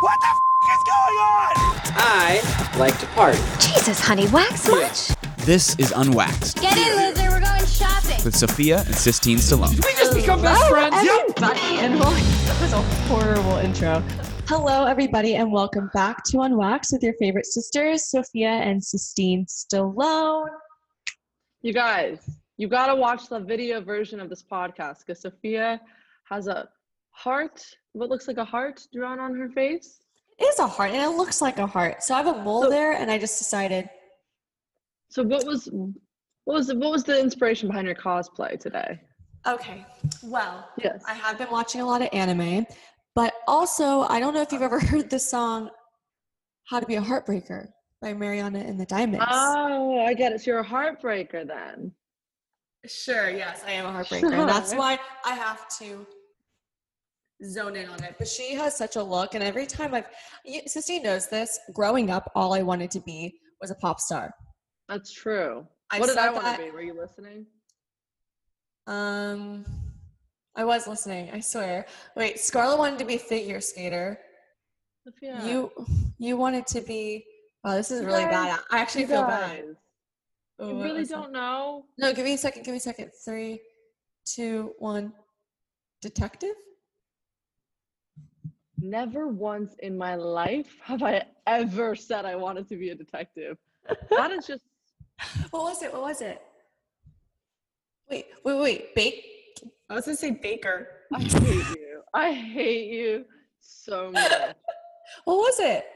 What the f- is going on? I like to party. Jesus, honey, wax much? This is Unwaxed Get in, loser. We're going shopping. with Sophia and Sistine Stallone. We just become best friends. everybody, and welcome. That was a horrible intro. Hello, everybody, and welcome back to Unwax with your favorite sisters, Sophia and Sistine Stallone. You guys, you gotta watch the video version of this podcast because Sophia has a heart, what looks like a heart drawn on her face. It is a heart, and it looks like a heart. So I have a mole So- there, and I just decided. So what was what was the, what was the inspiration behind your cosplay today? Okay, well, Yes. I have been watching a lot of anime, but also I don't know if you've ever heard the song "How to Be a Heartbreaker" by Marina and the Diamonds. Oh, I get it. So you're a heartbreaker then. Sure, yes, I am a heartbreaker. And that's why I have to zone in on it. But she has such a look, and every time I've, y- Sistine knows this. Growing up, all I wanted to be was a pop star. That's true. I what did I want that- to be? Were you listening? Um, I was listening. I swear. Wait, Scarlett wanted to be a figure skater. Sophia. You, you wanted to be. Oh, this is You really guys- bad. I actually feel guys, bad. Oh, You really don't know? No, give me a second. Give me a second. Three, two, one. Detective. Never once in my life have I ever said I wanted to be a detective. That is just What was it? What was it? Wait, wait, wait. Bake. I was gonna say baker. I hate you. I hate you so much. What was it?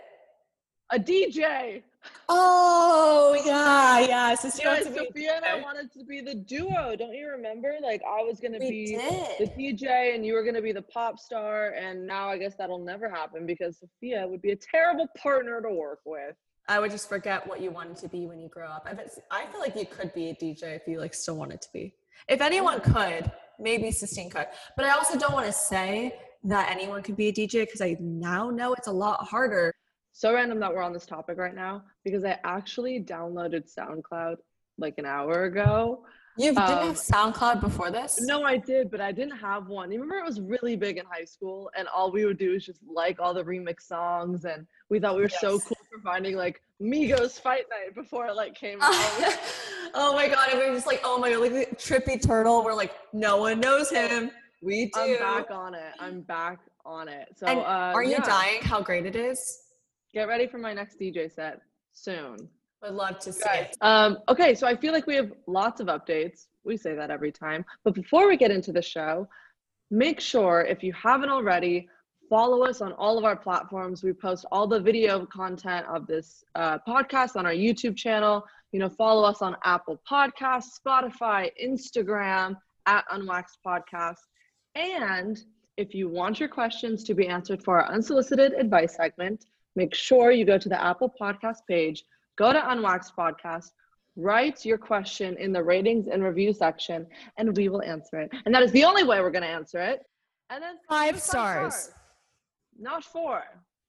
A DJ. Oh yeah, yeah. So Yeah, wants to be. Sophia and I wanted to be the duo. Don't you remember? Like I was gonna We be the. DJ and you were gonna be the pop star, and now I guess that'll never happen because Sophia would be a terrible partner to work with. I would just forget what you wanted to be when you grow up. I bet. I feel like you could be a DJ if you like still wanted to be. If anyone could, maybe Sistine could. But I also don't want to say that anyone could be a DJ because I now know it's a lot harder. So random that we're on this topic right now because I actually downloaded SoundCloud like an hour ago. You didn't Um, have SoundCloud before this? No, I did, but I didn't have one. You remember it was really big in high school, and all we would do is just like all the remix songs, and we thought we were so cool for finding like Migos Fight Night before it like came out. oh my god, and we were just like, oh my god, like trippy turtle. We're like, no one knows him. We do. I'm back on it. I'm back on it. So, uh, are you yeah. dying how great it is? Get ready for my next DJ set soon. I'd love to see it. Um, okay, so I feel like we have lots of updates. We say that every time. But before we get into the show, make sure if you haven't already, follow us on all of our platforms. We post all the video content of this uh, podcast on our YouTube channel. You know, follow us on Apple Podcasts, Spotify, Instagram at Unwaxed Podcast. And if you want your questions to be answered for our unsolicited advice segment, make sure you go to the Apple Podcast page, go to Unwaxed Podcast, write your question in the ratings and review section, and we will answer it. And that is the only way we're going to answer it. And then Five give us stars. Not four,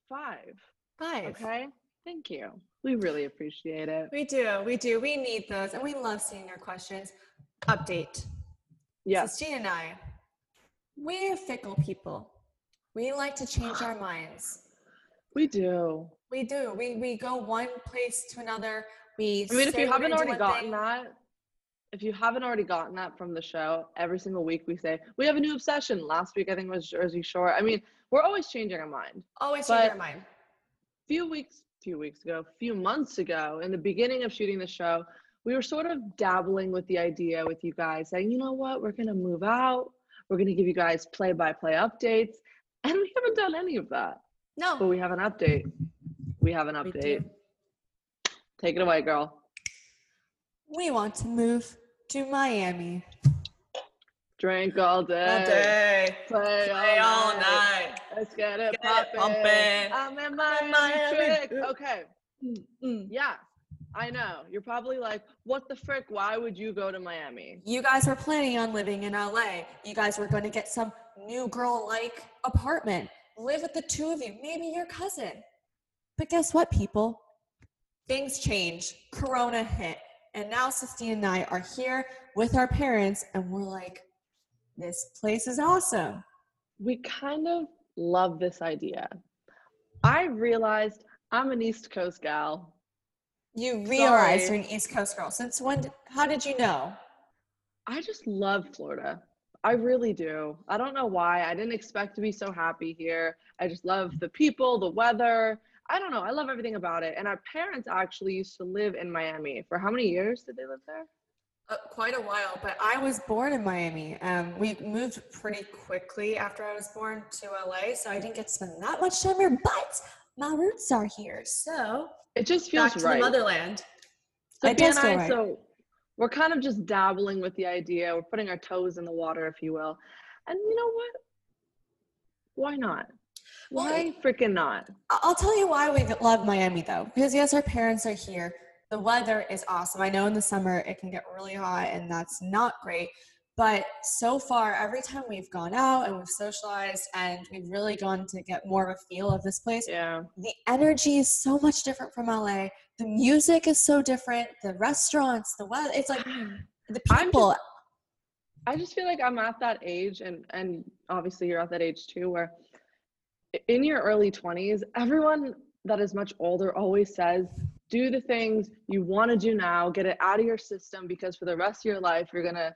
five. Five. Okay. Thank you. We really appreciate it. We do. We do. We need those, and we love seeing your questions. Update. Yes. Sistine and I, we're fickle people. We like to change our minds. We do. We do. We we go one place to another. We. I mean, if you haven't already gotten thing. that, if you haven't already gotten that from the show, every single week we say we have a new obsession. Last week I think was Jersey Shore. I mean, we're always changing our mind. always but- change our mind. few weeks few weeks ago few months ago in the beginning of shooting the show we were sort of dabbling with the idea with you guys saying you know what we're going to move out we're going to give you guys play by play updates and we haven't done any of that No. but we have an update we have an update take it away girl We want to move to Miami. drink all day, All day. play, Play all, all night. night. let's get it Get it i'm in Miami, Miami. trick. okay Mm. yeah i know you're probably like what the frick why would you go to miami You guys were planning on living in LA. You guys were going to get some new girl like apartment, live with the two of you, maybe your cousin. But guess what, people? Things change. Corona hit. And now Sistine and I are here with our parents, and we're like, this place is awesome. we kind of love this idea. I realized I'm an East Coast gal. You realize Sorry. you're an East Coast girl. Since when? How did you know? I just love Florida. I really do. I don't know why. I didn't expect to be so happy here. I just love the people, the weather. I don't know. I love everything about it. And our parents actually used to live in Miami. For how many years did they live there? Uh, quite a while, but I was born in Miami. Um, we moved pretty quickly after I was born to LA, so I didn't get to spend that much time here. But my roots are here, so It just feels back to right. the motherland. So does and I, right. so we're kind of just dabbling with the idea. We're putting our toes in the water, if you will. And you know what? Why not? Well, Why freaking not? I'll tell you why we love Miami though. Because yes, our parents are here. The weather is awesome. I know in the summer it can get really hot and that's not great. But so far, every time we've gone out and we've socialized and we've really gone to get more of a feel of this place, Yeah. the energy is so much different from LA. The music is so different. The restaurants, the weather, it's like the people. I just feel like I'm at that age, and and obviously you're at that age too, where in your early 20s, everyone that is much older always says, do the things you want to do now, get it out of your system, because for the rest of your life, you're gonna,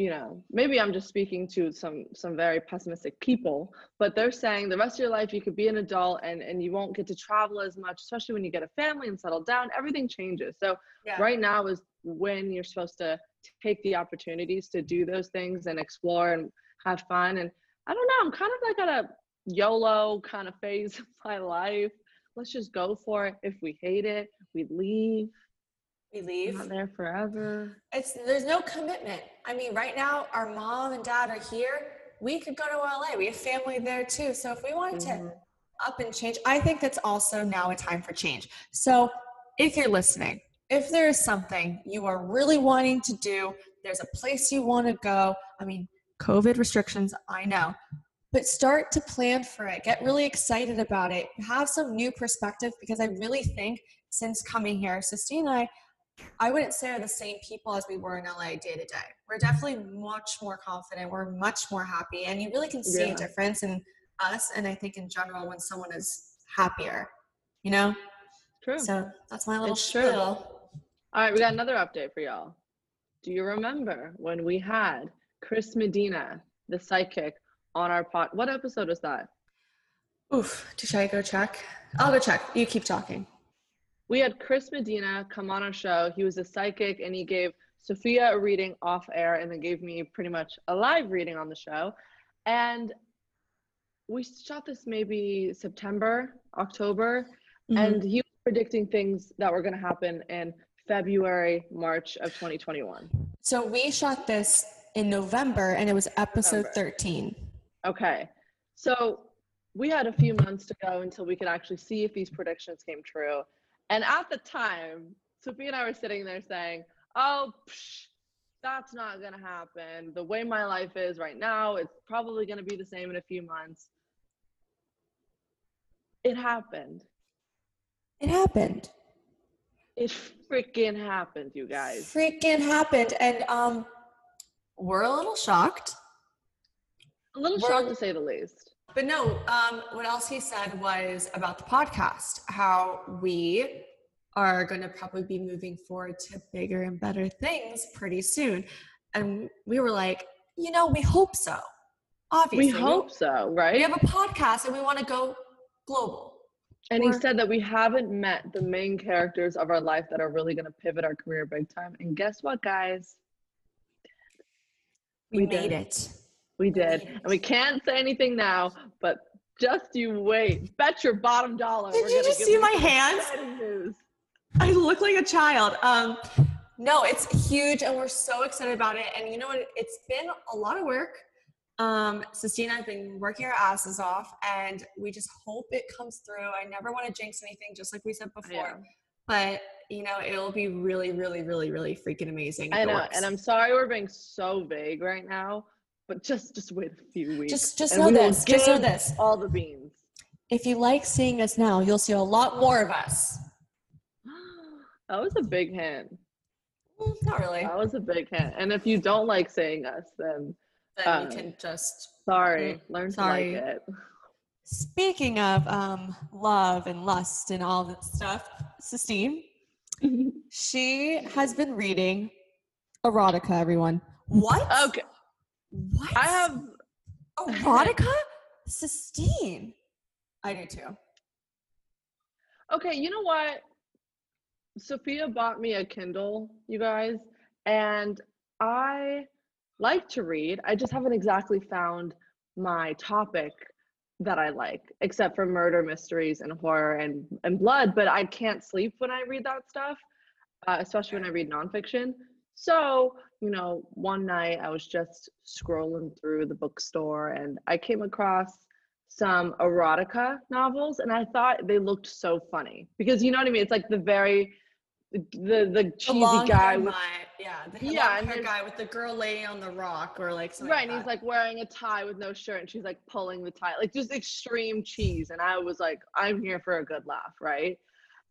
you know, maybe I'm just speaking to some some very pessimistic people, but they're saying the rest of your life you could be an adult and and you won't get to travel as much, especially when you get a family and settle down. Everything changes. So Yeah. right now is when you're supposed to take the opportunities to do those things and explore and have fun. And I don't know, I'm kind of like at a YOLO kind of phase of my life. Let's just go for it. If we hate it, we leave. We leave. not there forever. It's there's no commitment. I mean, right now our mom and dad are here. We could go to LA. We have family there too. So if we wanted to Mhm. up and change, I think that's also now a time for change. So if you're listening, if there is something you are really wanting to do, there's a place you want to go. I mean, COVID restrictions, I know. But start to plan for it. Get really excited about it. Have some new perspective because I really think since coming here, Sistine and I, I wouldn't say are the same people as we were in LA day to day. We're definitely much more confident. We're much more happy. And you really can see Yeah. a difference in us and I think in general when someone is happier, you know? True. So that's my little It's true. spiel. All right, we got another update for y'all. Do you remember when we had Chris Medina, the psychic, on our pod? What episode was that? Oof. Should I go check? I'll go check. You keep talking. We had Chris Medina come on our show. He was a psychic and he gave Sophia a reading off air and then gave me pretty much a live reading on the show. And we shot this maybe September, October, Mm-hmm. and he was predicting things that were going to happen in February, March of 2021. So we shot this in November and it was episode November. 13. Okay. So we had a few months to go until we could actually see if these predictions came true. And at the time, Sophia and I were sitting there saying, oh, psh, that's not going to happen. The way my life is right now, it's probably going to be the same in a few months. It happened. It happened. It freaking happened, you guys. Freaking happened. And um we're a little shocked. A little We're- shocked to say the least. But no, um, what else he said was about the podcast, how we are going to probably be moving forward to bigger and better things pretty soon. And we were like, you know, we hope so. Obviously, We hope so, right? We have a podcast and we want to go global. And he said that we haven't met the main characters of our life that are really going to pivot our career big time. And guess what, guys? We, We made did. it. We did. And we can't say anything now, but just you wait. Bet your bottom dollar. Did you just see my hands? I look like a child. Um, no, it's huge, and we're so excited about it. And you know what? It's been a lot of work. Um, I have been working our asses off, and we just hope it comes through. I never want to jinx anything, just like we said before. But you know, it'll be really, really, really, really freaking amazing. I know. works. And I'm sorry we're being so vague right now, but just just wait a few weeks. just just know this. Just know this. All the beans. If you like seeing us now, you'll see a lot more of us. That was a big hint. Mm, Not really. That was a big hint. And if you don't like seeing us, then Then uh, you can just sorry. Mm, Learn sorry. to like it. Speaking of um, love and lust and all that stuff, Sistine, she has been reading erotica. Everyone, what? Okay. What? I have erotica. Sistine. I do too. Okay, you know what? Sophia bought me a Kindle, you guys, and I like to read. I just haven't exactly found my topic that I like, except for murder mysteries and horror and, and blood, but I can't sleep when I read that stuff, uh, especially when I read nonfiction. So, you know, one night I was just scrolling through the bookstore and I came across some erotica novels and I thought they looked so funny because you know what I mean? It's like the very the the The cheesy long guy with yeah, the Yeah, and hair guy with the girl laying on the rock or like something. right, and he's like wearing a tie with no shirt and she's like pulling the tie, like just extreme cheese. And I was like, I'm here for a good laugh, right?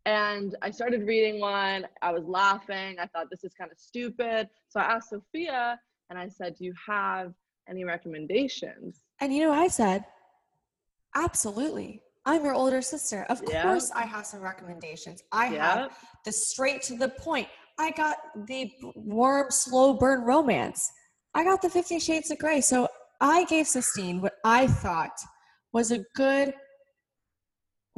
And I started reading one, I was laughing, I thought this is kind of stupid. So I asked Sophia and I said, Do you have any recommendations? And you know I said? Absolutely. I'm your older sister. Of Yeah. course, I have some recommendations. I have the straight to the point. I got the warm, slow burn romance. I got the Fifty Shades of Grey. So I gave Sistine what I thought was a good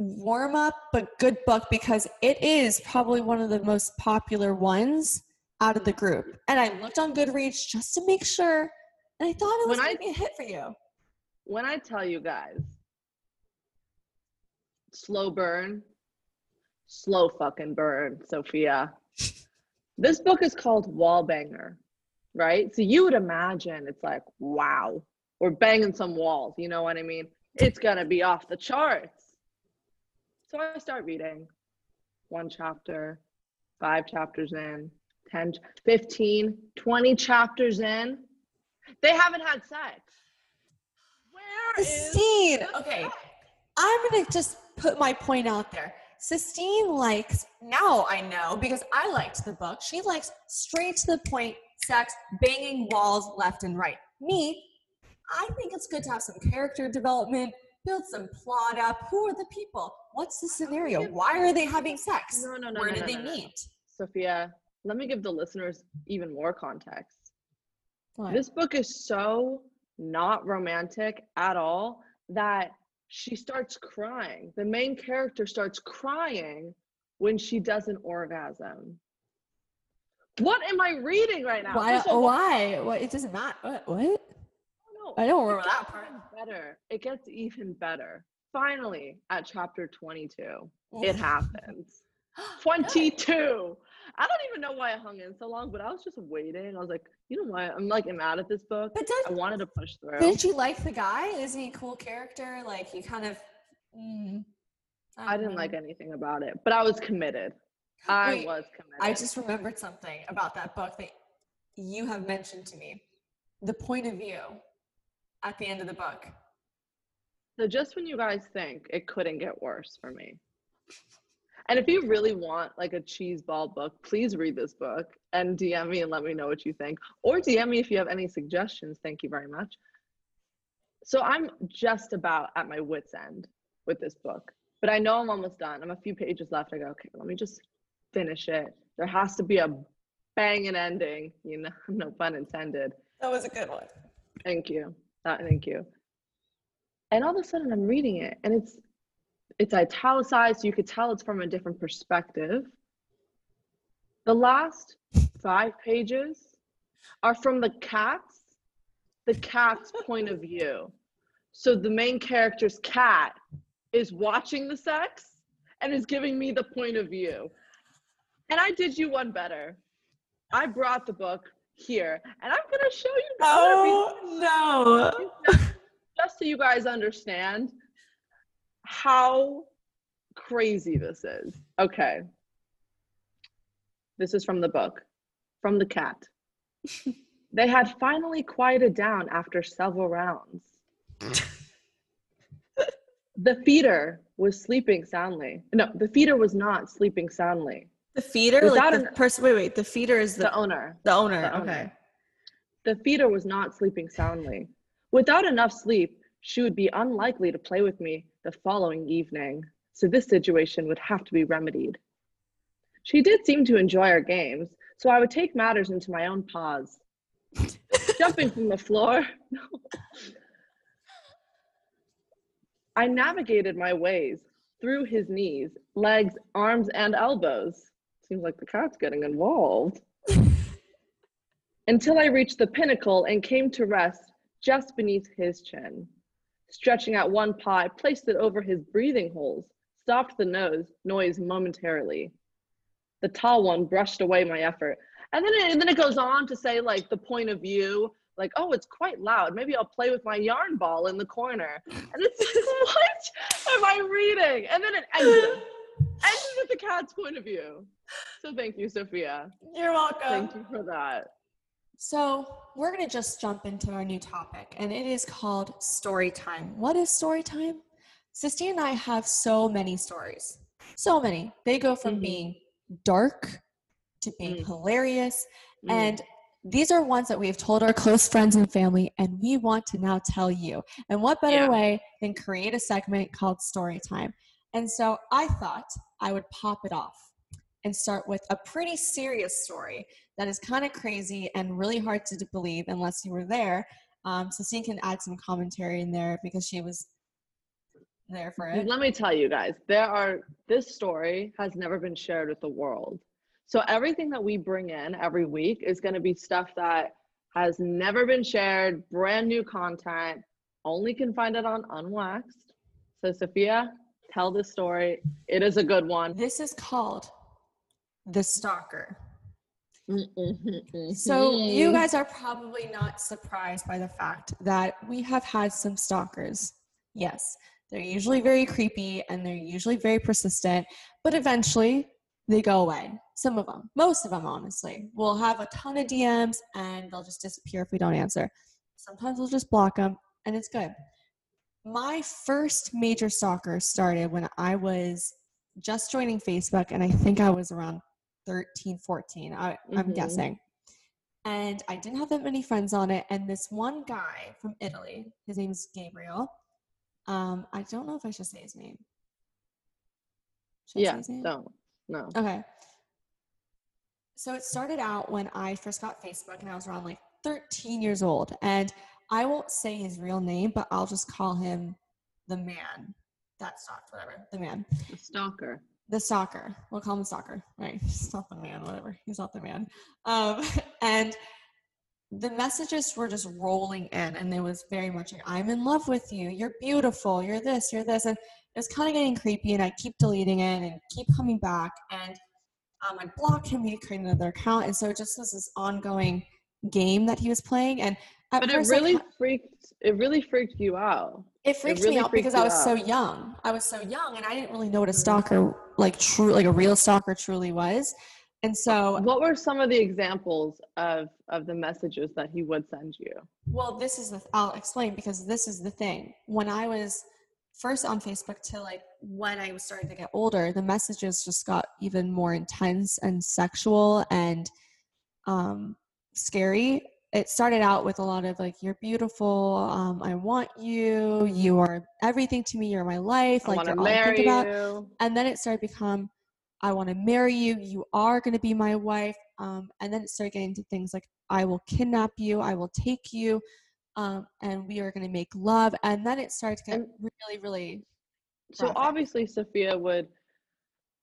warm up, but good book because it is probably one of the most popular ones out of the group. And I looked on Goodreads just to make sure, and I thought it was going to be a hit for you. when I tell you guys, slow burn, slow fucking burn, Sophia. This book is called Wallbanger, right? So you would imagine it's like, wow, we're banging some walls, you know what I mean? It's gonna be off the charts. So I start reading one chapter, five chapters in, 10, 15, 20 chapters in. They haven't had sex. Where is Sistine. Okay, I'm gonna just put my point out there. Sistine likes now I know because I liked the book. She likes straight to the point sex, banging walls left and right. Me, I think it's good to have some character development, build some plot up. Who are the people? What's the scenario? Why are they having sex? No, no, no, Where no, did no, they no, meet? Sophia, let me give the listeners even more context. What? This book is so not romantic at all that she starts crying. The main character starts crying when she does an orgasm. What am I reading right now? why? Why? What? It doesn't matter. What? What? No, I don't remember that part. Better. It gets even better. Finally, at chapter 22, it happens. 22. I don't even know why I hung in so long, but I was just waiting. I was like, you know what? I'm like mad at this book. But does, I wanted to push through. didn't you like the guy? Isn't he a cool character? Like he kind of. Mm, I don't didn't know. like anything about it, but I was committed. I Wait, was committed. I just remembered something about that book that you have mentioned to me. The point of view at the end of the book. so just when you guys think it couldn't get worse for me. And if you really want like a cheese ball book, please read this book and DM me and let me know what you think. Or DM me if you have any suggestions. Thank you very much. So I'm just about at my wits end with this book, but I know I'm almost done. I'm a few pages left. I go, okay, let me just finish it. There has to be a banging ending, you know, no pun intended. That was a good one. Thank you. Uh, thank you. And all of a sudden I'm reading it and it's it's italicized. You could tell it's from a different perspective. The last five pages are from the cat's the cat's point of view. So the main character's cat is watching the sex and is giving me the point of view. And I did you one better. I brought the book here and I'm going to show you Oh no. just so you guys understand how crazy this is. Okay. This is from the book, from the cat. they had finally quieted down after several rounds. the feeder was sleeping soundly. No, the feeder was not sleeping soundly. The feeder, Without like the an- person. Wait, wait. The feeder is The the owner. the owner. the owner. Okay. The feeder was not sleeping soundly. Without enough sleep, she would be unlikely to play with me the following evening, so this situation would have to be remedied. She did seem to enjoy our games, so I would take matters into my own paws. Jumping from the floor, I navigated my ways through his knees, legs, arms, and elbows. Seems like the cat's getting involved. Until I reached the pinnacle and came to rest just beneath his chin. Stretching out one paw, I placed it over his breathing holes, stopped the nose noise momentarily. The tall one brushed away my effort. And then it, and then it goes on to say like the point of view, like, oh, it's quite loud. Maybe I'll play with my yarn ball in the corner. And it's just, what am I reading? And then it ends, ends with the cat's point of view. So thank you, Sophia. You're welcome. Thank you for that. So, we're going to just jump into our new topic, and it is called story time. What is story time? Sistine and I have so many stories. So many. They go from Mhm. being dark to being Mm. hilarious. Mm. And these are ones that we've told our close friends and family, and we want to now tell you. And what better Yeah. way than create a segment called story time? And so I thought I would pop it off and start with a pretty serious story that is kind of crazy and really hard to believe unless you were there. Um, so Sistine can add some commentary in there because she was there for it. Let me tell you guys, there are this story has never been shared with the world. So everything that we bring in every week is going to be stuff that has never been shared, brand new content. Only can find it on Unwaxed. So Sophia, tell the story. It is a good one. This is called The Stalker. Mm-hmm. So you guys are probably not surprised by the fact that we have had some stalkers. Yes, they're usually very creepy and they're usually very persistent, but eventually they go away. Some of them, most of them, honestly, will have a ton of DMs and they'll just disappear if we don't answer. Sometimes we'll just block them and it's good. My first major stalker started when I was just joining Facebook and I think I was around 13, 14, I, I'm Mhm. guessing. And I didn't have that many friends on it. And this one guy from Italy, his name's Gabriel. Um, I don't know if I should say his name. Should I say Yeah, his name? don't. No. Okay. So it started out when I first got Facebook and I was around like 13 years old. And I won't say his real name, but I'll just call him the man. That's not whatever. The man. The stalker. The stalker. We'll call him the stalker. Right. He's not the man, whatever. He's not the man. Um, and the messages were just rolling in and it was very much like, I'm in love with you. You're beautiful. You're this, you're this. And it was kind of getting creepy and I keep deleting it and keep coming back. And um, I'd block him, he'd create another account. And so it just was this ongoing game that he was playing. And at But it I really freaked it really freaked you out. it freaked really me out freaked because I was so young. I was so young and I didn't really know what a stalker like true like a real stalker truly was. And so What were some of the examples of of the messages that he would send you? well this is the I'll explain because this is the thing. When I was first on Facebook to like when I was starting to get older, the messages just got even more intense and sexual and um scary. It started out with a lot of like you're beautiful, um, I want you, you are everything to me, you're my life, like you're all I think about. you. and then it started to become i want to marry you you are going to be my wife um, and then it started getting to things like i will kidnap you i will take you um, and we are going to make love and then it started to get And- really really So graphic. obviously Sophia would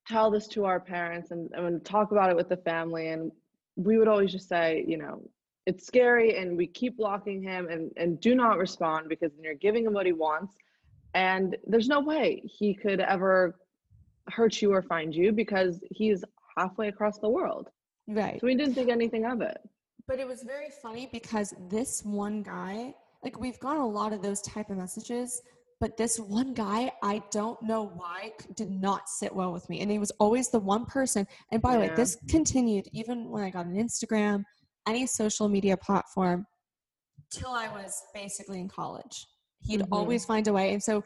tell this to our parents and, and talk about it with the family and we would always just say, you know, it's scary and we keep blocking him and, and do not respond because then you're giving him what he wants. And there's no way he could ever hurt you or find you because he's halfway across the world. right So we didn't think anything of it. but it was very funny because this one guy like we've gotten a lot of those type of messages but this one guy i don't know why did not sit well with me and he was always the one person and by the way this continued even when i got an instagram any social media platform till i was basically in college he'd Mhm. always find a way and so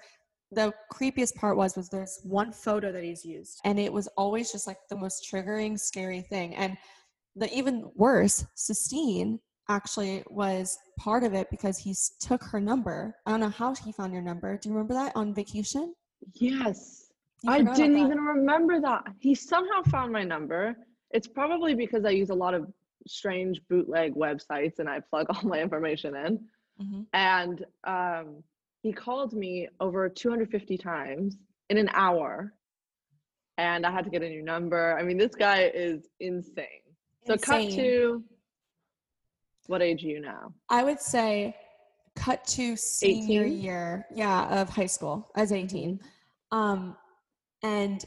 the creepiest part was was there's one photo that he's used and it was always just like the most triggering scary thing and the even worse Sistine actually was part of it because he took her number i don't know how he found your number do you remember that on vacation Yes. I didn't even remember that. He somehow found my number. It's probably because I use a lot of strange bootleg websites and I plug all my information in. Mhm. And um, he called me over 250 times in an hour. And I had to get a new number. I mean, this guy is insane. So cut to what age are you now? I would say cut to senior 18? year, yeah, of high school as 18. Um, and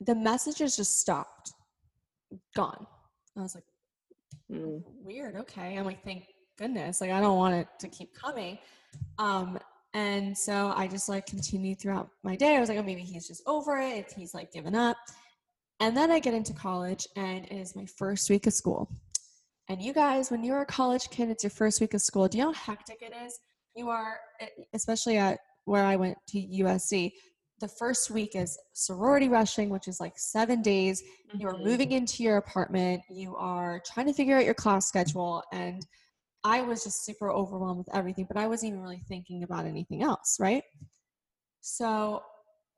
the messages just stopped, gone. I was like, Mm. weird. Okay. I'm like, thank goodness. Like, I don't want it to keep coming. Um, and so I just like continued throughout my day. I was like, oh, maybe he's just over it. He's like given up. And then I get into college, and it is my first week of school. And you guys, when you're a college kid, it's your first week of school. Do you know how hectic it is? You are, especially at where I went to USC. The first week is sorority rushing, which is like seven days. You're Mhm. moving into your apartment. You are trying to figure out your class schedule. And I was just super overwhelmed with everything, but I wasn't even really thinking about anything else, right? So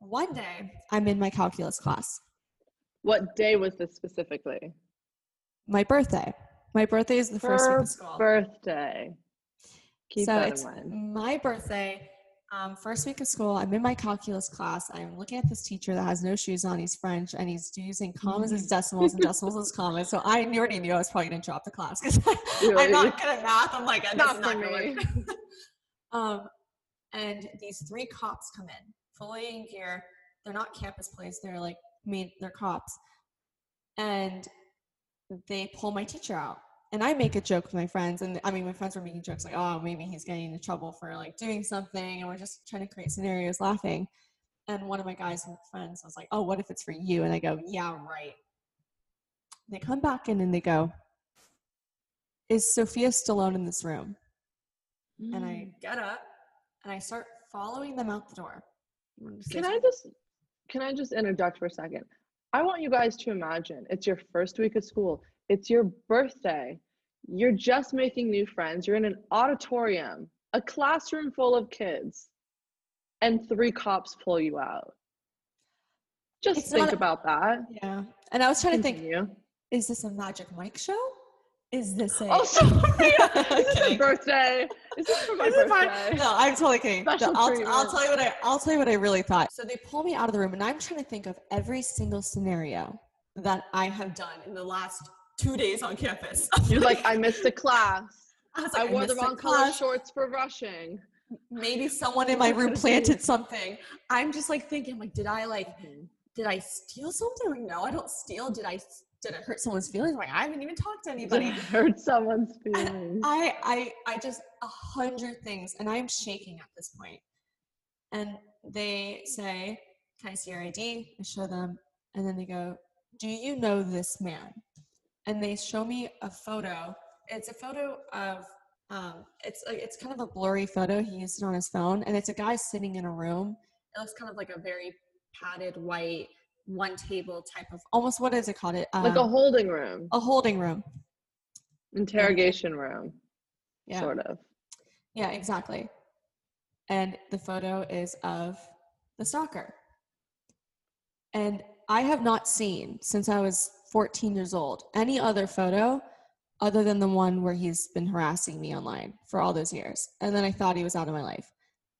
one day I'm in my calculus class, What day was this specifically? my birthday. My birthday is the first week of school. birthday. Keep so it's my birthday, um, first week of school. I'm in my calculus class. I'm looking at this teacher that has no shoes on. He's French and he's using commas as decimals and decimals as commas. So I already knew I was probably going to drop the class because I'm not good at math. I'm like, this Not not going um, and these three cops come in, fully in gear. They're not campus police. They're like, main, they're cops. And they pull my teacher out. And I make a joke with my friends. And I mean, my friends were making jokes like, oh, maybe he's getting into trouble for like doing something. And we're just trying to create scenarios laughing. And one of my guys and friends was like, oh, what if it's for you? And I go, yeah, right. They come back in and they go, is Sophia still Stallone in this room? and I get up and I start following them out the door. Can I just can I just interject for a second? I want you guys to imagine it's your first week of school. It's your birthday. You're just making new friends. You're in an auditorium, a classroom full of kids, and three cops pull you out. Just It's think not- about that. Yeah, and I was trying to think: Is this a Magic Mike show? Is this a? Oh, sorry. Is this a birthday? Is this for my birthday? No, I'm totally kidding. No, I'll, I'll tell you what I I'll tell you what I really thought. So they pull me out of the room, and I'm trying to think of every single scenario that I have done in the last two days on campus. You're like, I missed a class. I, was I like, wore the wrong color shorts for rushing. Maybe someone in my room planted something. I'm just like thinking, like, did I like mm-hmm. did I steal something? Like, no, I don't steal. Did I did I hurt someone's feelings? Like, I haven't even talked to anybody. hurt someone's feelings. I I I just a hundred things, and I'm shaking at this point. And they say, "Can I see your ID?" I show them, and then they go, "Do you know this man?" And they show me a photo. It's a photo of. Um, it's like it's kind of a blurry photo. He used it on his phone, and it's a guy sitting in a room. It looks kind of like a very padded white one table type of almost what is it called? It like a um, holding room, a holding room. interrogation room, Yeah. sort of. Yeah, exactly. And the photo is of the stalker. And I have not seen since I was 14 years old any other photo other than the one where he's been harassing me online for all those years. And then I thought he was out of my life.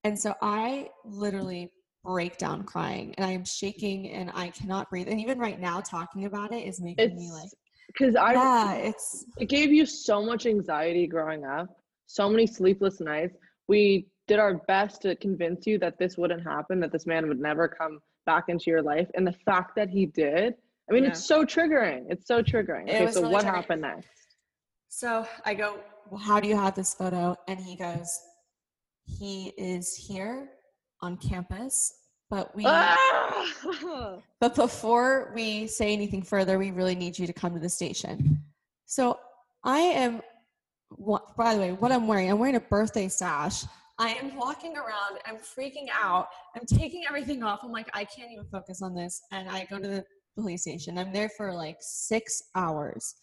And so I literally break down crying and I am shaking and I cannot breathe. And even right now, talking about it is making me like, because I yeah, it's it gave you so much anxiety growing up, so many sleepless nights. We did our best to convince you that this wouldn't happen, that this man would never come back into your life, and the fact that he did. I mean, Yeah. it's so triggering. It's so triggering. It Okay, so really what triggering. happened next? So I go, well, how do you have this photo? And he goes, he is here on campus, but we, Ah! but before we say anything further, we really need you to come to the station. So I am, what, by the way, what I'm wearing, I'm wearing a birthday sash. I am walking around. I'm freaking out. I'm taking everything off. I'm like, I can't even focus on this. And I go to the police station. I'm there for like six hours.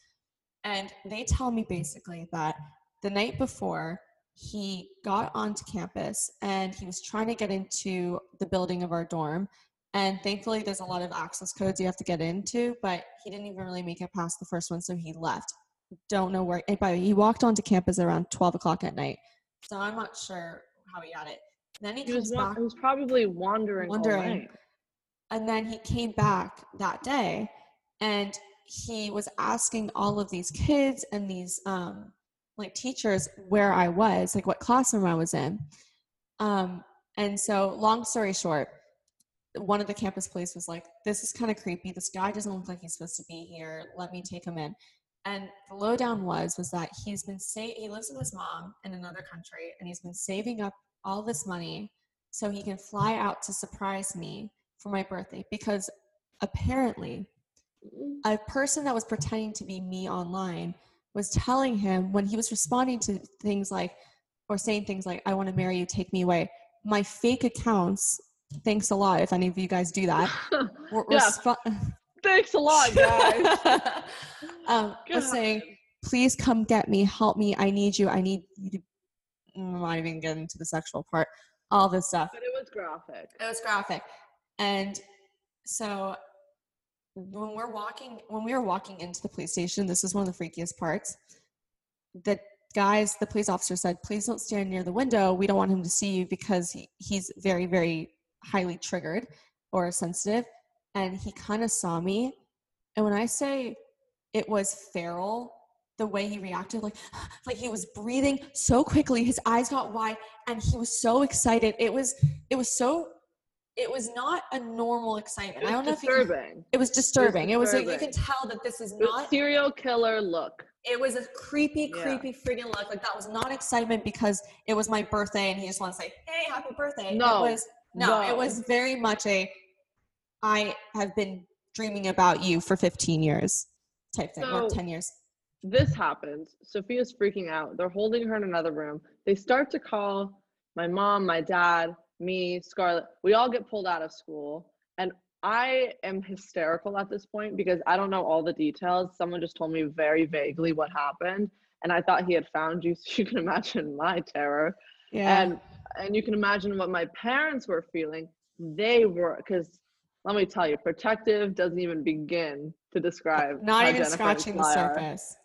And they tell me basically that the night before, he got onto campus and he was trying to get into the building of our dorm. And thankfully, there's a lot of access codes you have to get into, but he didn't even really make it past the first one, so he left. Don't know where. And by the way, he walked onto campus around 12 o'clock at night, so I'm not sure how he got it. Then he, He comes was, back. he was probably wandering. Wandering. And then he came back that day and he was asking all of these kids and these um, like teachers where I was, like what classroom I was in. Um, and so, long story short, one of the campus police was like, This is kind of creepy. This guy doesn't look like he's supposed to be here. Let me take him in. And the lowdown was was that he's been sa- he lives with his mom in another country and he's been saving up all this money so he can fly out to surprise me for my birthday because apparently a person that was pretending to be me online was telling him when he was responding to things like or saying things like i want to marry you take me away my fake accounts thanks a lot if any of you guys do that were, Yeah. Thanks a lot, guys. um, was saying please come get me help me i need you i need you to i'm not even getting into the sexual part all this stuff but it was graphic. it was graphic and so when we're walking when we were walking into the police station this is one of the freakiest parts the guys the police officer said please don't stand near the window. We don't want him to see you because he, he's very very highly triggered or sensitive. And he kind of saw me. And when i say it was feral the way he reacted like like he was breathing so quickly his eyes got wide and he was so excited. It was it was so it was not a normal excitement i don't know if you disturbing. it was disturbing it was like you can tell that this is It not serial killer look. it was a creepy Yeah. creepy friggin' look like that was not excitement because it was my birthday and he just wants to say hey happy birthday No. it was no, it was very much a i have been dreaming about you for 15 years type thing or 10 years this happens. Sophia's freaking out. They're holding her in another room. They start to call my mom, my dad, me, Scarlett. We all get pulled out of school. And I am hysterical at this point because I don't know all the details. Someone just told me very vaguely what happened. And I thought he had found you. So you can imagine my terror. yeah And and you can imagine what my parents were feeling. They were because let me tell you, protective doesn't even begin to describe. not even Jennifer scratching the surface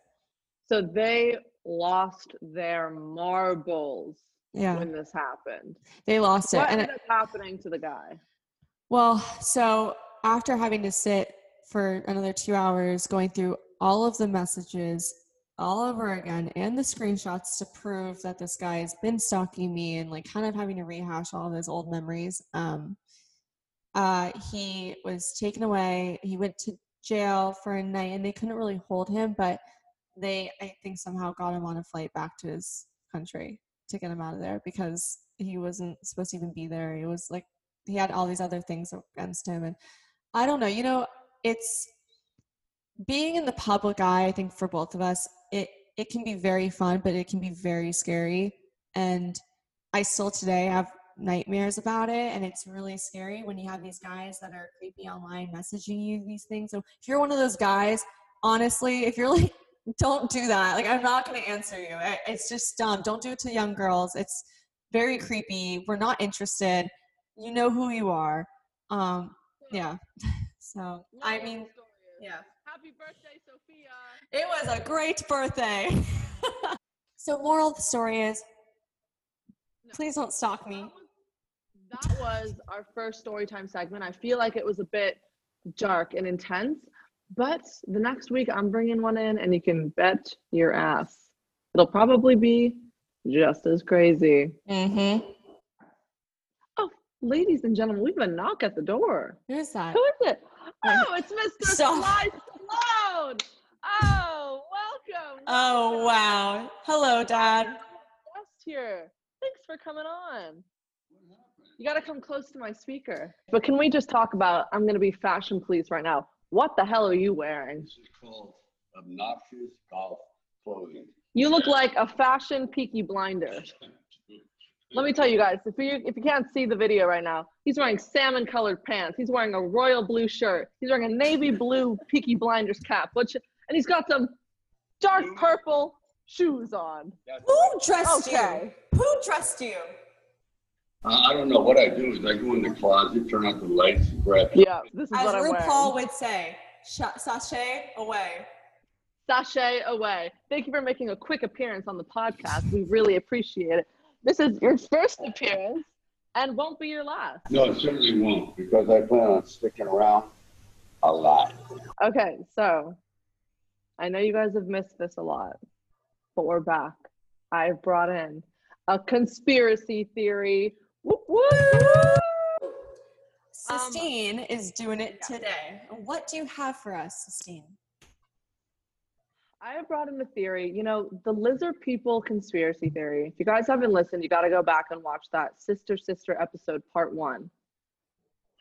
So they lost their marbles yeah when this happened. they lost it What and it, ended up happening to the guy? Well, so after having to sit for another two hours going through all of the messages all over again and the screenshots to prove that this guy has been stalking me and like kind of having to rehash all of his old memories, um, uh, he was taken away. He went to jail for a night and they couldn't really hold him, but they, I think, somehow got him on a flight back to his country to get him out of there because he wasn't supposed to even be there. He was like he had all these other things against him and i don't know you know it's being in the public eye i think for both of us it it can be very fun but it can be very scary and i still today have nightmares about it and it's really scary when you have these guys that are creepy online messaging you these things so if you're one of those guys honestly if you're like don't do that. Like i'm not going to answer you. It's just dumb. Don't do it to young girls. It's very creepy. We're not interested. You know who you are. Um yeah. So i mean yeah. Happy birthday, Sophia. it was a great birthday. So moral of the story is please don't stalk me. That was our first story time segment. I feel like it was a bit dark and intense, but the next week I'm bringing one in and you can bet your ass. It'll probably be just as crazy. mm-hmm Ladies and gentlemen, we have a knock at the door. who's that Who is it? Oh, it's Mr. Stop. Sly Stallone. Oh, welcome. oh wow hello dad Guest here. Thanks for coming on. You got to come close to my speaker. But can we just talk about? I'm going to be fashion police right now. What the hell are you wearing? This is called obnoxious golf clothing. You look like a fashion peaky blinder. Let me tell you guys, if you if you can't see the video right now, he's wearing salmon colored pants. He's wearing a royal blue shirt. He's wearing a navy blue peaky blinders cap, which and he's got some dark purple shoes on. Who dressed Okay. you? Who dressed you? I, I don't know what I do is I go in the closet, turn out the lights, and grab. Yeah, this is As what I'm RuPaul wearing. would say, "Sh- sachet away. Sashay away. Thank you for making a quick appearance on the podcast. We really appreciate it. This is your first appearance and won't be your last. No, it certainly won't because I plan on sticking around a lot. Okay, so I know you guys have missed this a lot, but we're back. I've brought in a conspiracy theory. Whoop. Um, Sistine is doing it today. What do you have for us, Sistine? I have brought in a theory. You know, the lizard people conspiracy theory. If you guys haven't listened, you got to go back and watch that sister sister episode part one.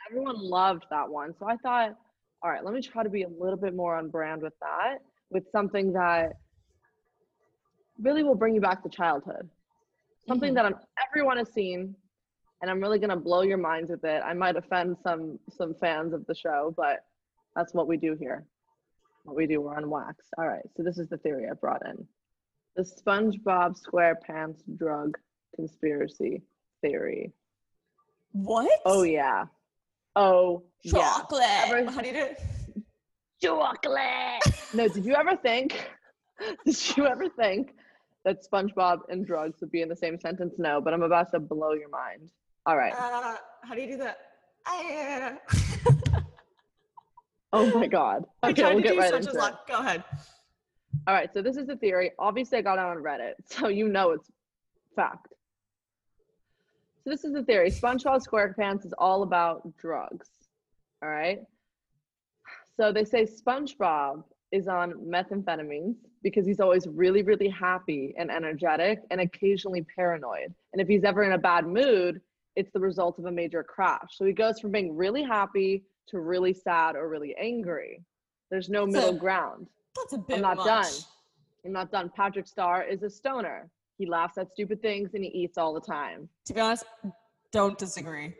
Everyone loved that one. So I thought, all right, let me try to be a little bit more on brand with that, with something that really will bring you back to childhood. Something that I'm, everyone has seen, and I'm really gonna blow your minds with it. I might offend some some fans of the show, but that's what we do here what we do, we're on wax. All right, so this is the theory I brought in. The SpongeBob SquarePants drug conspiracy theory. What? Oh yeah. Oh chocolate. Ever- How do you do it? Chocolate. no, did you ever think did you ever think that SpongeBob and drugs would be in the same sentence? No, but I'm about to blow your mind. All right. Uh, how do you do that? Oh my god. Okay, we'll get right into it. luck. Go ahead. All right, so this is the theory. Obviously, I got it on Reddit, so you know it's fact. So this is the theory. SpongeBob SquarePants is all about drugs. All right. So they say SpongeBob is on methamphetamines because he's always really, really happy and energetic and occasionally paranoid. And if he's ever in a bad mood, it's the result of a major crash. So he goes from being really happy to really sad or really angry. There's no middle ground. That's a bit I'm not much. done. I'm not done. Patrick Star is a stoner. He laughs at stupid things and he eats all the time. To be honest, don't disagree.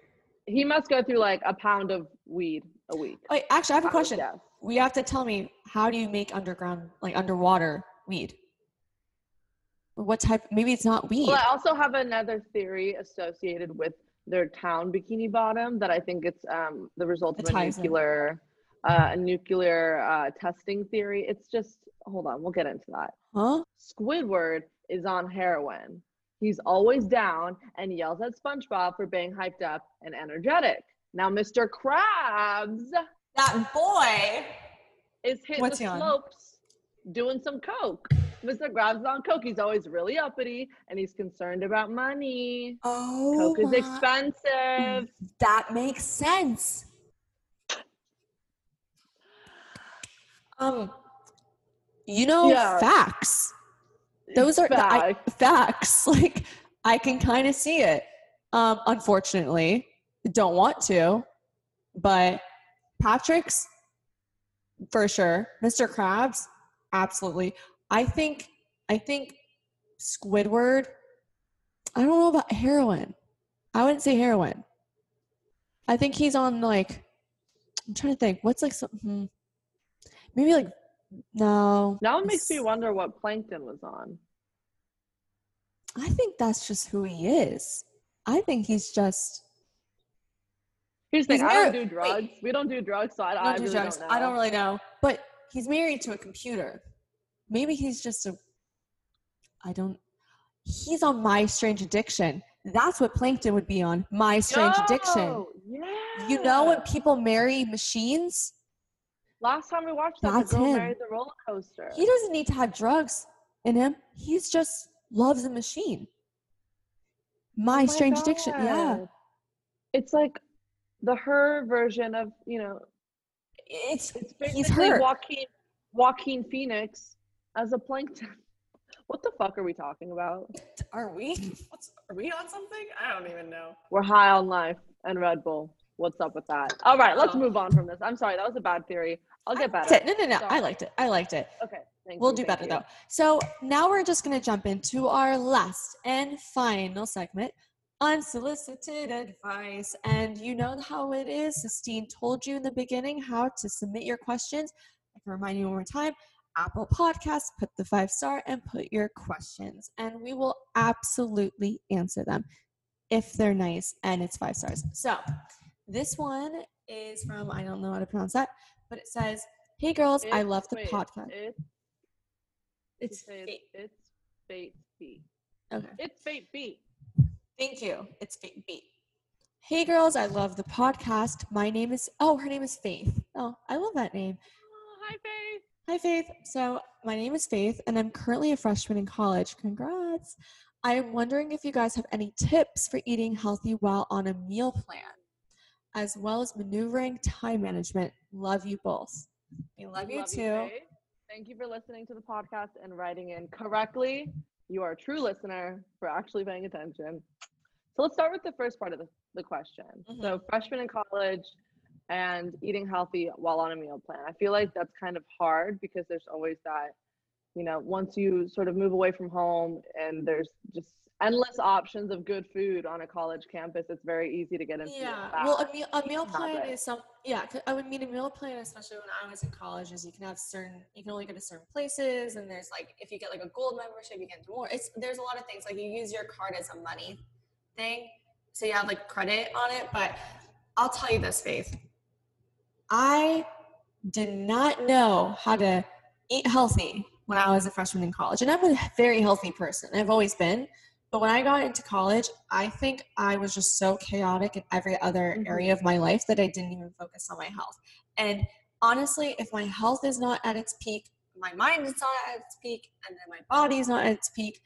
He must go through like a pound of weed a week. Wait, actually, I have a question. guess. We have to tell me how do you make underground, like underwater weed? What type? Maybe it's not weed. Well, I also have another theory associated with their town Bikini Bottom that I think it's um, the result of a nuclear, uh, a nuclear uh, testing theory. It's just hold on, we'll get into that. huh? Squidward is on heroin. He's always down and yells at SpongeBob for being hyped up and energetic. Now, Mr. Krabs That boy. is hitting What's the he on? slopes doing some coke. Mr. Krabs on coke. He's always really uppity and he's concerned about money. Oh, Coke is expensive. That makes sense. Um, you know, Yeah. facts. Those are I, facts. Like I can kind of see it. Um, unfortunately, don't want to, but Patrick's for sure. Mr. Krabs, absolutely. I think. I think Squidward. I don't know about heroin. I wouldn't say heroin. I think he's on like. I'm trying to think. What's like something? Hmm. Maybe like no. Now it makes me wonder what Plankton was on. I think that's just who he is. I think he's just Here's the thing. I don't do drugs. We don't do drugs, so I, I don't do really drugs. don't know. I don't really know, but he's married to a computer. Maybe he's just a. I don't. He's on My Strange Addiction. That's what Plankton would be on. My Strange Addiction. Oh, yeah. You know when people marry machines? Last time we watched that, That's the girl him. married the roller coaster. He doesn't need to have drugs in him. He's just loves a machine. My, Oh my Strange Addiction. Yeah. It's like the her version of you know. It's It's He's basically her. Joaquin Joaquin Phoenix as a plankton. What the fuck are we talking about? are we? What's, are we on something? I don't even know. We're high on life and Red Bull. What's up with that? All right, let's Oh. move on from this. I'm sorry, that was a bad theory. I'll get better. it. No, no, no. I liked it. I liked it. Okay, thank We'll you, do better you. though. So now we're just going to jump into our last and final segment unsolicited advice. And you know how it is. Sistine told you in the beginning how to submit your questions. I can remind you one more time Apple Podcasts, put the five star and put your questions, and we will absolutely answer them if they're nice and it's five stars. So, this one is from, I don't know how to pronounce that, but it says, Hey girls, I love the wait, podcast. It's It's fate. it's, it's Fate B. Okay. It's Fate B. Thank you. It's Faith B. Hey girls, I love the podcast. My name is oh, her name is Faith. Oh, I love that name. Oh, hi Faith. Hi Faith. So my name is Faith and I'm currently a freshman in college. Congrats. I'm wondering if you guys have any tips for eating healthy while on a meal plan, as well as maneuvering time management. Love you both. We love you too. Faith. Thank you for listening to the podcast and writing in correctly. You are a true listener for actually paying attention. So let's start with the first part of the, the question. So mm-hmm. freshman in college and eating healthy while on a meal plan. I feel like that's kind of hard because there's always that, you know, once you sort of move away from home and there's just endless options of good food on a college campus, it's very easy to get into Yeah, well, a meal, a meal plan habit. is some. Yeah, I would mean a meal plan, especially when I was in college, is you can have certain. You can only go to certain places, and there's like if you get like a gold membership, you get more. It's there's a lot of things like you use your card as a money thing, so you have like credit on it. But I'll tell you this, Faith. I did not know how to eat healthy when I was a freshman in college, and I'm a very healthy person. I've always been. But when I got into college, I think I was just so chaotic in every other Mhm. area of my life that I didn't even focus on my health. And honestly, if my health is not at its peak, my mind is not at its peak, and then my body is not at its peak,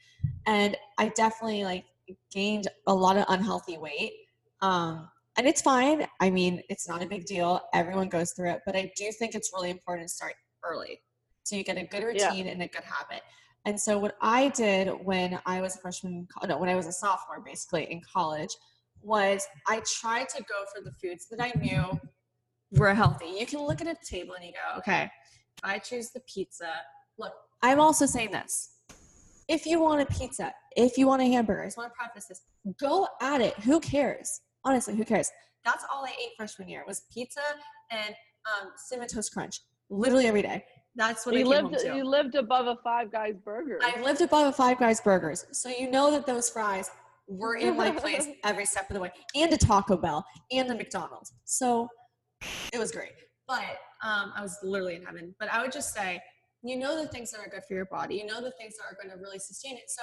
and I definitely like gained a lot of unhealthy weight. Um, and it's fine. I mean, it's not a big deal. Everyone goes through it, but I do think it's really important to start early so you get a good Yeah. routine and a good habit. And so what I did when I was a freshman, no, when I was a sophomore, basically in college, was I tried to go for the foods that I knew were healthy. You can look at a table and you go, okay, I choose the pizza. Look, I'm also saying this. If you want a pizza, if you want a hamburger, I just want to preface this. Go at it. Who cares? Honestly, who cares? That's all I ate freshman year was pizza and um, cinnamon toast crunch, literally every day. That's what I you lived you lived above a Five Guys burger. I lived above a Five Guys Burgers, so you know that those fries were in my place every step of the way, and a Taco Bell, and a McDonald's. So it was great. But um, I was literally in heaven. But I would just say, you know the things that are good for your body. You know the things that are going to really sustain it. So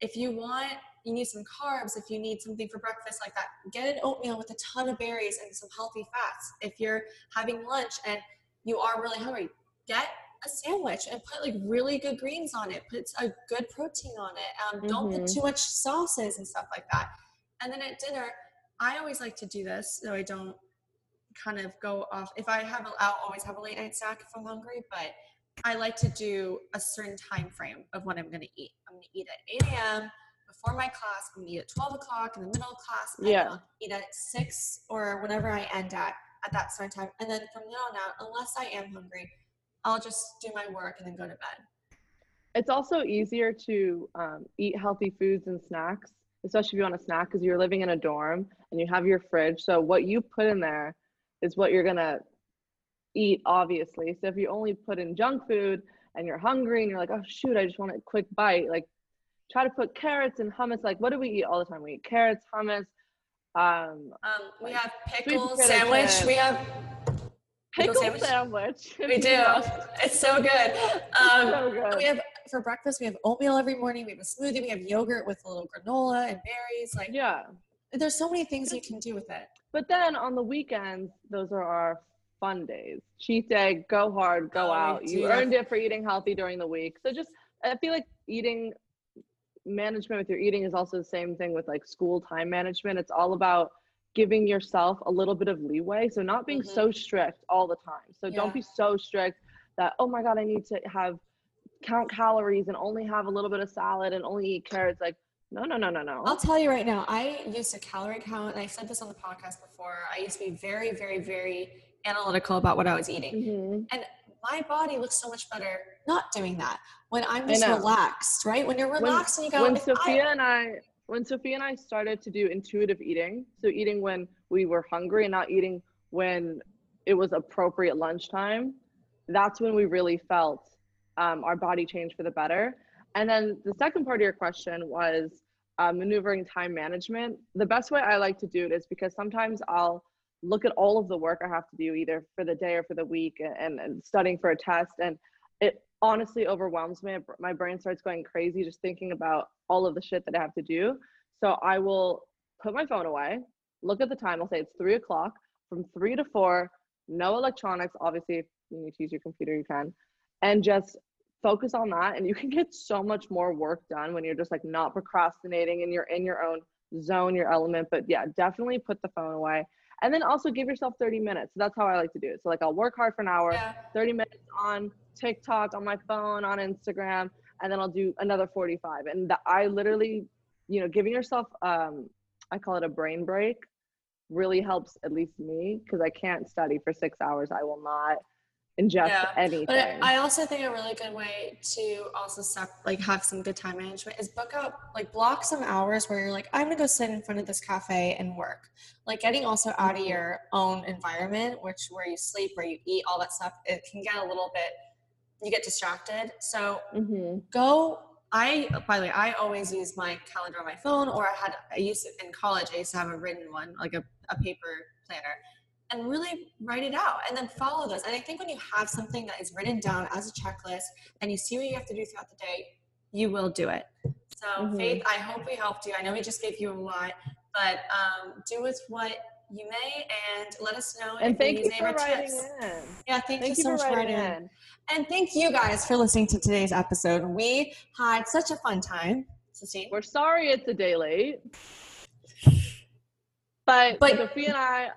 if you want, you need some carbs. If you need something for breakfast like that, get an oatmeal with a ton of berries and some healthy fats. If you're having lunch and you are really hungry, get a sandwich and put like really good greens on it. Put a good protein on it. Um, Don't put Mhm. too much sauces and stuff like that. And then at dinner, I always like to do this so I don't kind of go off. If I have, a, I'll always have a late night snack if I'm hungry, but I like to do a certain time frame of when I'm going to eat. I'm going to eat at 8 a.m. before my class. I'm going to eat at 12 o'clock in the middle of class. Yeah. eat at 6 or whenever I end at at that certain time. And then from then on out, unless I am hungry, I'll just do my work and then go to bed. it's also easier to um, eat healthy foods and snacks, especially if you want a snack because you're living in a dorm and you have your fridge. So what you put in there is what you're gonna eat, obviously. So if you only put in junk food and you're hungry and you're like, oh shoot, I just want a quick bite, like try to put carrots and hummus. Like what do we eat all the time? We eat carrots, hummus, um, Um, we Like, have pickle sandwich. chips. We have Pickle pickle sandwich? sandwich. we do. It's so good. Um, so good. we have for breakfast. We have oatmeal every morning. We have a smoothie. We have yogurt with a little granola and berries. Like yeah. there's so many things you can do with it. But then on the weekends, those are our fun days. Cheat day, go hard, go Oh, out. You earned it for eating healthy during the week. So just, I feel like eating management with your eating is also the same thing with like school time management. It's all about giving yourself a little bit of leeway. So not being Mhm. so strict all the time. So Yeah. don't be so strict that, oh my God, I need to have count calories and only have a little bit of salad and only eat carrots. Like, no, no, no, no, no. I'll tell you right now, I used to calorie count, and I said this on the podcast before. I used to be very, very, very analytical about what I was eating. Mhm. And my body looks so much better not doing that. When I'm just relaxed, right? When you're When- relaxed and you go, when Sophia I, and I when Sophia and I started to do intuitive eating, so eating when we were hungry and not eating when it was appropriate lunchtime, that's when we really felt um, our body change for the better. And then the second part of your question was uh, maneuvering time management. The best way I like to do it is because sometimes I'll look at all of the work I have to do either for the day or for the week and, and studying for a test. And it honestly overwhelms me. My brain starts going crazy just thinking about all of the shit that I have to do. So I will put my phone away, look at the time. I'll say it's three o'clock from three to four, no electronics. Obviously, if you need to use your computer, you can, and just focus on that. And you can get so much more work done when you're just like not procrastinating and you're in your own zone, your element. But yeah, definitely put the phone away. And then also give yourself 30 minutes. That's how I like to do it. So like I'll work hard for an hour, Yeah. 30 minutes on TikTok, on my phone, on Instagram, and then I'll do another 45. And the, I literally, you know, giving yourself, um, I call it a brain break, really helps at least me because I can't study for six hours. I will not ingest Yeah, anything. But I also think a really good way to also step like have some good time management is book out like block some hours where you're like I'm gonna go sit in front of this cafe and work. Like getting also out of your own environment, which where you sleep, where you eat, all that stuff, it can get a little bit. You get distracted. So hmm go. I by the way, I always use my calendar on my phone, or I had I used it in college. I used to have a written one, like a, a paper planner, and really write it out, and then follow those. And I think when you have something that is written down as a checklist, and you see what you have to do throughout the day, you will do it. So Mhm. Faith, I hope we helped you. I know we just gave you a lot, but um, do with what you may, and let us know And thank you for any of our writing tips. in. Yeah, thank, Thank you you so for much for writing in. in. And thank you guys for listening to today's episode. We had such a fun time. We're sorry it's a day late. But, But- Sophie and I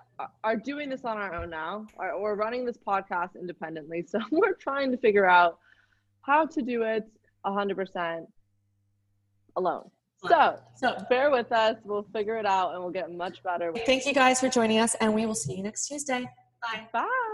are- doing this on our own now. We're running this podcast independently. So we're trying to figure out how to do it 100% alone. So So bear with us. We'll figure it out and we'll get much better. thank you guys for joining us, and we will see you next Tuesday. Bye. Bye.